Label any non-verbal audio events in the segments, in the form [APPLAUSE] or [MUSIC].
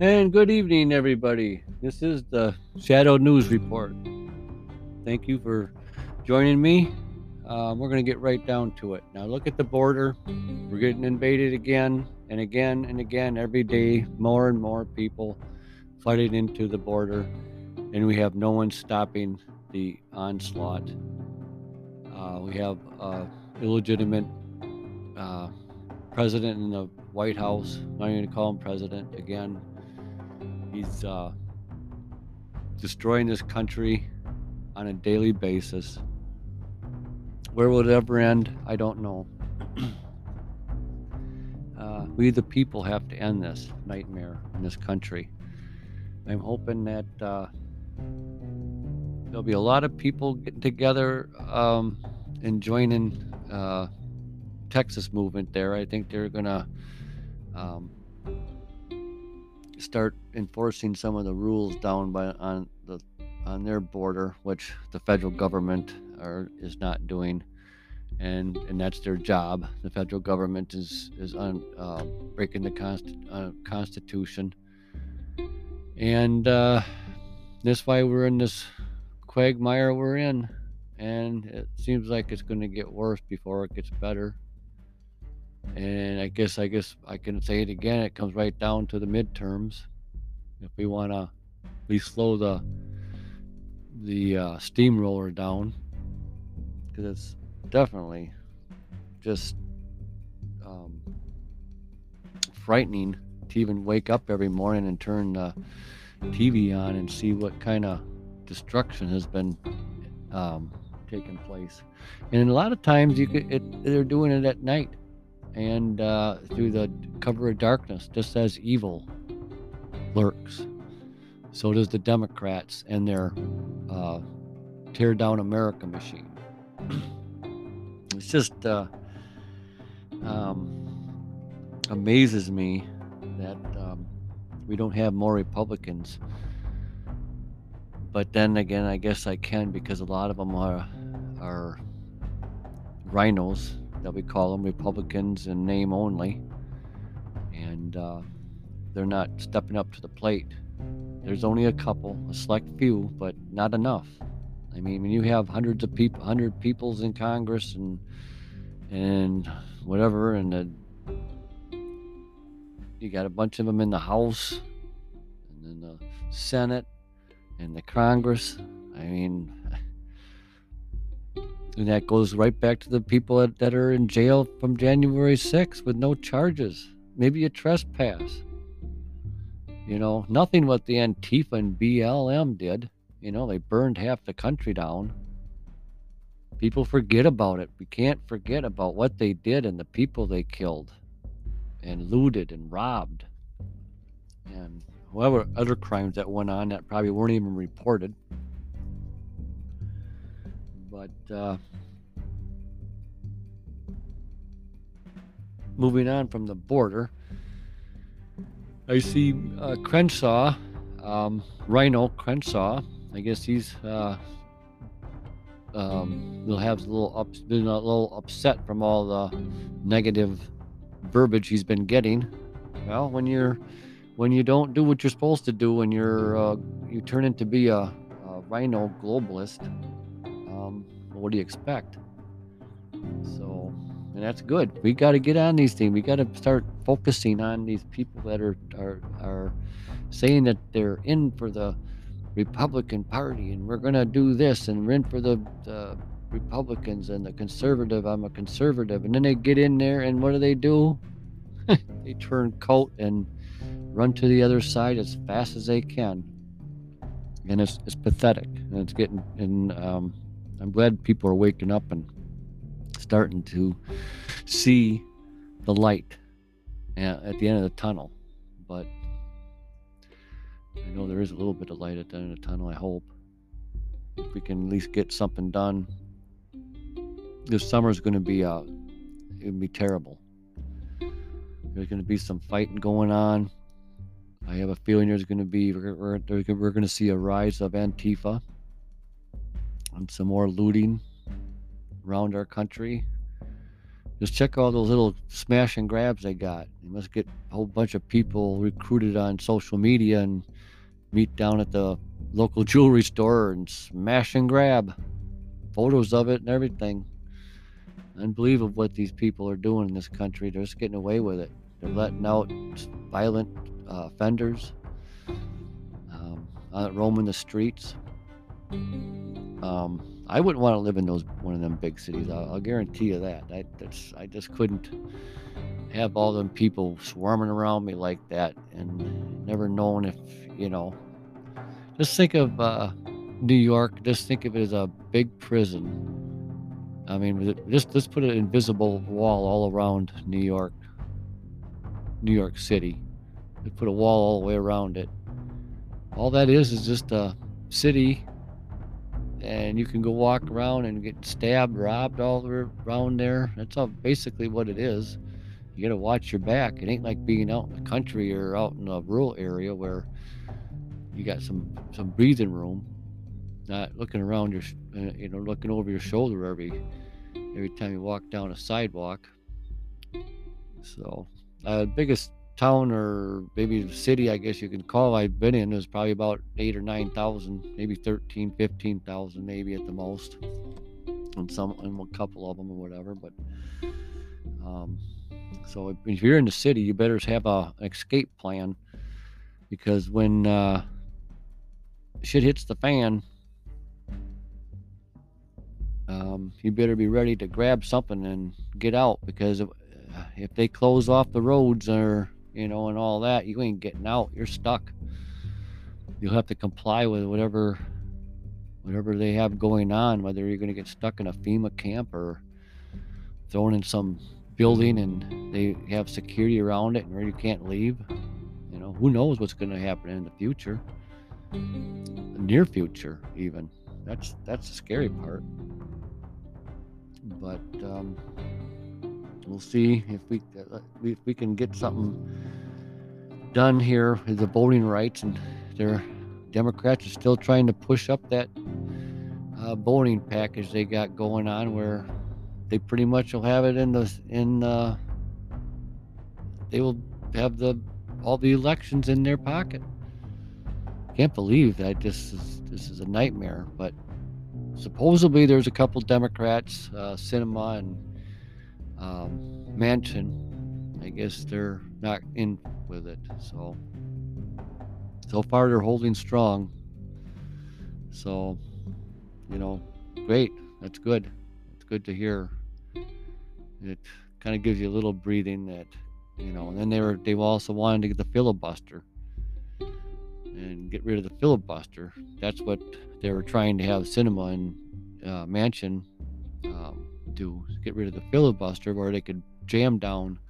And good evening, everybody. This is the Shadow News Report. Thank you for joining me. Um, we're going to get right down to it. Now, look at the border. We're getting invaded again and again and again every day. More and more people flooding into the border, and we have no one stopping the onslaught. Uh, we have uh, illegitimate uh, president in the White House. I'm not even going to call him president again. He's uh, destroying this country on a daily basis. Where will it ever end? I don't know. [CLEARS THROAT] uh, we, the people, have to end this nightmare in this country. I'm hoping that uh, there'll be a lot of people getting together um, and joining uh, Texas movement there. I think they're gonna um, start enforcing some of the rules down by on the on their border, which the federal government are is not doing, and and that's their job. The federal government is is on uh, breaking the const, uh, Constitution, and uh, that's why we're in this quagmire we're in, and it seems like it's going to get worse before it gets better. And I guess I guess I can say it again. It comes right down to the midterms. If we want to at least slow the the uh, steamroller down, because it's definitely just um, frightening to even wake up every morning and turn the TV on and see what kind of destruction has been um, taking place. And a lot of times you could, it, they're doing it at night and uh, through the cover of darkness, just as evil lurks. So does the Democrats and their uh, tear down America machine. it's just uh, um, amazes me that um, we don't have more Republicans. But then again, I guess I can because a lot of them are are rhinos that we call them Republicans in name only, and uh, they're not stepping up to the plate. There's only a couple, a select few, but not enough. I mean, when you have hundreds of people, hundred peoples in Congress and and whatever, and the, you got a bunch of them in the House, and then the Senate, and the Congress. I mean, and that goes right back to the people that, that are in jail from January 6th with no charges, maybe a trespass. You know, nothing what the Antifa and BLM did. You know, they burned half the country down. People forget about it. We can't forget about what they did and the people they killed and looted and robbed. And whatever other crimes that went on that probably weren't even reported. But uh, moving on from the border, I see uh, Crenshaw, um, Rhino Crenshaw. I guess he's uh, um, will have a little up, been a little upset from all the negative verbiage he's been getting. Well, when you're when you don't do what you're supposed to do, when you're uh, you turn into be a, a rhino globalist, um, what do you expect? So and that's good. We got to get on these things. We got to start focusing on these people that are are are saying that they're in for the Republican Party and we're going to do this and we're in for the, the Republicans and the conservative. I'm a conservative, and then they get in there and what do they do? [LAUGHS] they turn coat and run to the other side as fast as they can, and it's it's pathetic. And it's getting and um, I'm glad people are waking up and starting to see the light at the end of the tunnel. But I know there is a little bit of light at the end of the tunnel, I hope. If we can at least get something done. This summer is going to be uh, it would be terrible. There's going to be some fighting going on. I have a feeling there's going to be we're, we're, we're going to see a rise of Antifa and some more looting around our country. Just check all those little smash and grabs they got. You must get a whole bunch of people recruited on social media and meet down at the local [LAUGHS] jewelry store and smash and grab photos of it and everything. Unbelievable what these people are doing in this country. They're just getting away with it. They're letting out violent uh, offenders, um, roaming the streets. Um, I wouldn't want to live in those one of them big cities. I'll, I'll guarantee you that. I, that's I just couldn't have all them people swarming around me like that, and never knowing if you know. Just think of uh, New York. Just think of it as a big prison. I mean, just just put an invisible wall all around New York, New York City. put a wall all the way around it. All that is is just a city and you can go walk around and get stabbed, robbed all around there. That's all basically what it is. You got to watch your back. It ain't like being out in the country or out in a rural area where you got some some breathing room, not looking around your, uh, you know, looking over your shoulder every every time you walk down a sidewalk. So, uh, biggest town or maybe city, I guess you can call I've been in is probably about eight or nine thousand, maybe 13, 15,000, maybe at the most. And some, and a couple of them or whatever. But um, so if you're in the city, you better have a, an escape plan because when uh, shit hits the fan, um, you better be ready to grab something and get out because if, if they close off the roads or you know, and all that, you ain't getting out. You're stuck. You'll have to comply with whatever whatever they have going on, whether you're going to get stuck in a FEMA camp or thrown in some building and they have security around it and where you can't leave. You know, who knows what's going to happen in the future, the near future, even. That's that's the scary part. But um, we'll see if we uh, if we can get something done here with the voting rights, and their Democrats are still trying to push up that uh, voting package they got going on, where they pretty much will have it in the in uh, they will have the all the elections in their pocket. Can't believe that this is this is a nightmare, but supposedly there's a couple Democrats, uh, Sinema and um, Manchin, I guess they're not in with it. So, so far they're holding strong. So, you know, great. That's good. It's good to hear. It kind of gives you a little breathing that, you know. And then they were they also wanted to get the filibuster and get rid of the filibuster. That's what they were trying to have Sinema and uh, Manchin um, do get rid of the filibuster where they could jam down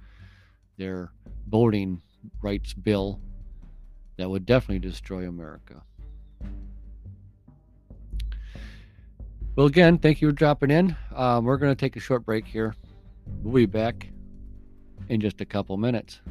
their voting rights bill that would definitely destroy America. Well, again, thank you for dropping in. Um, we're going to take a short break here. We'll be back in just a couple minutes.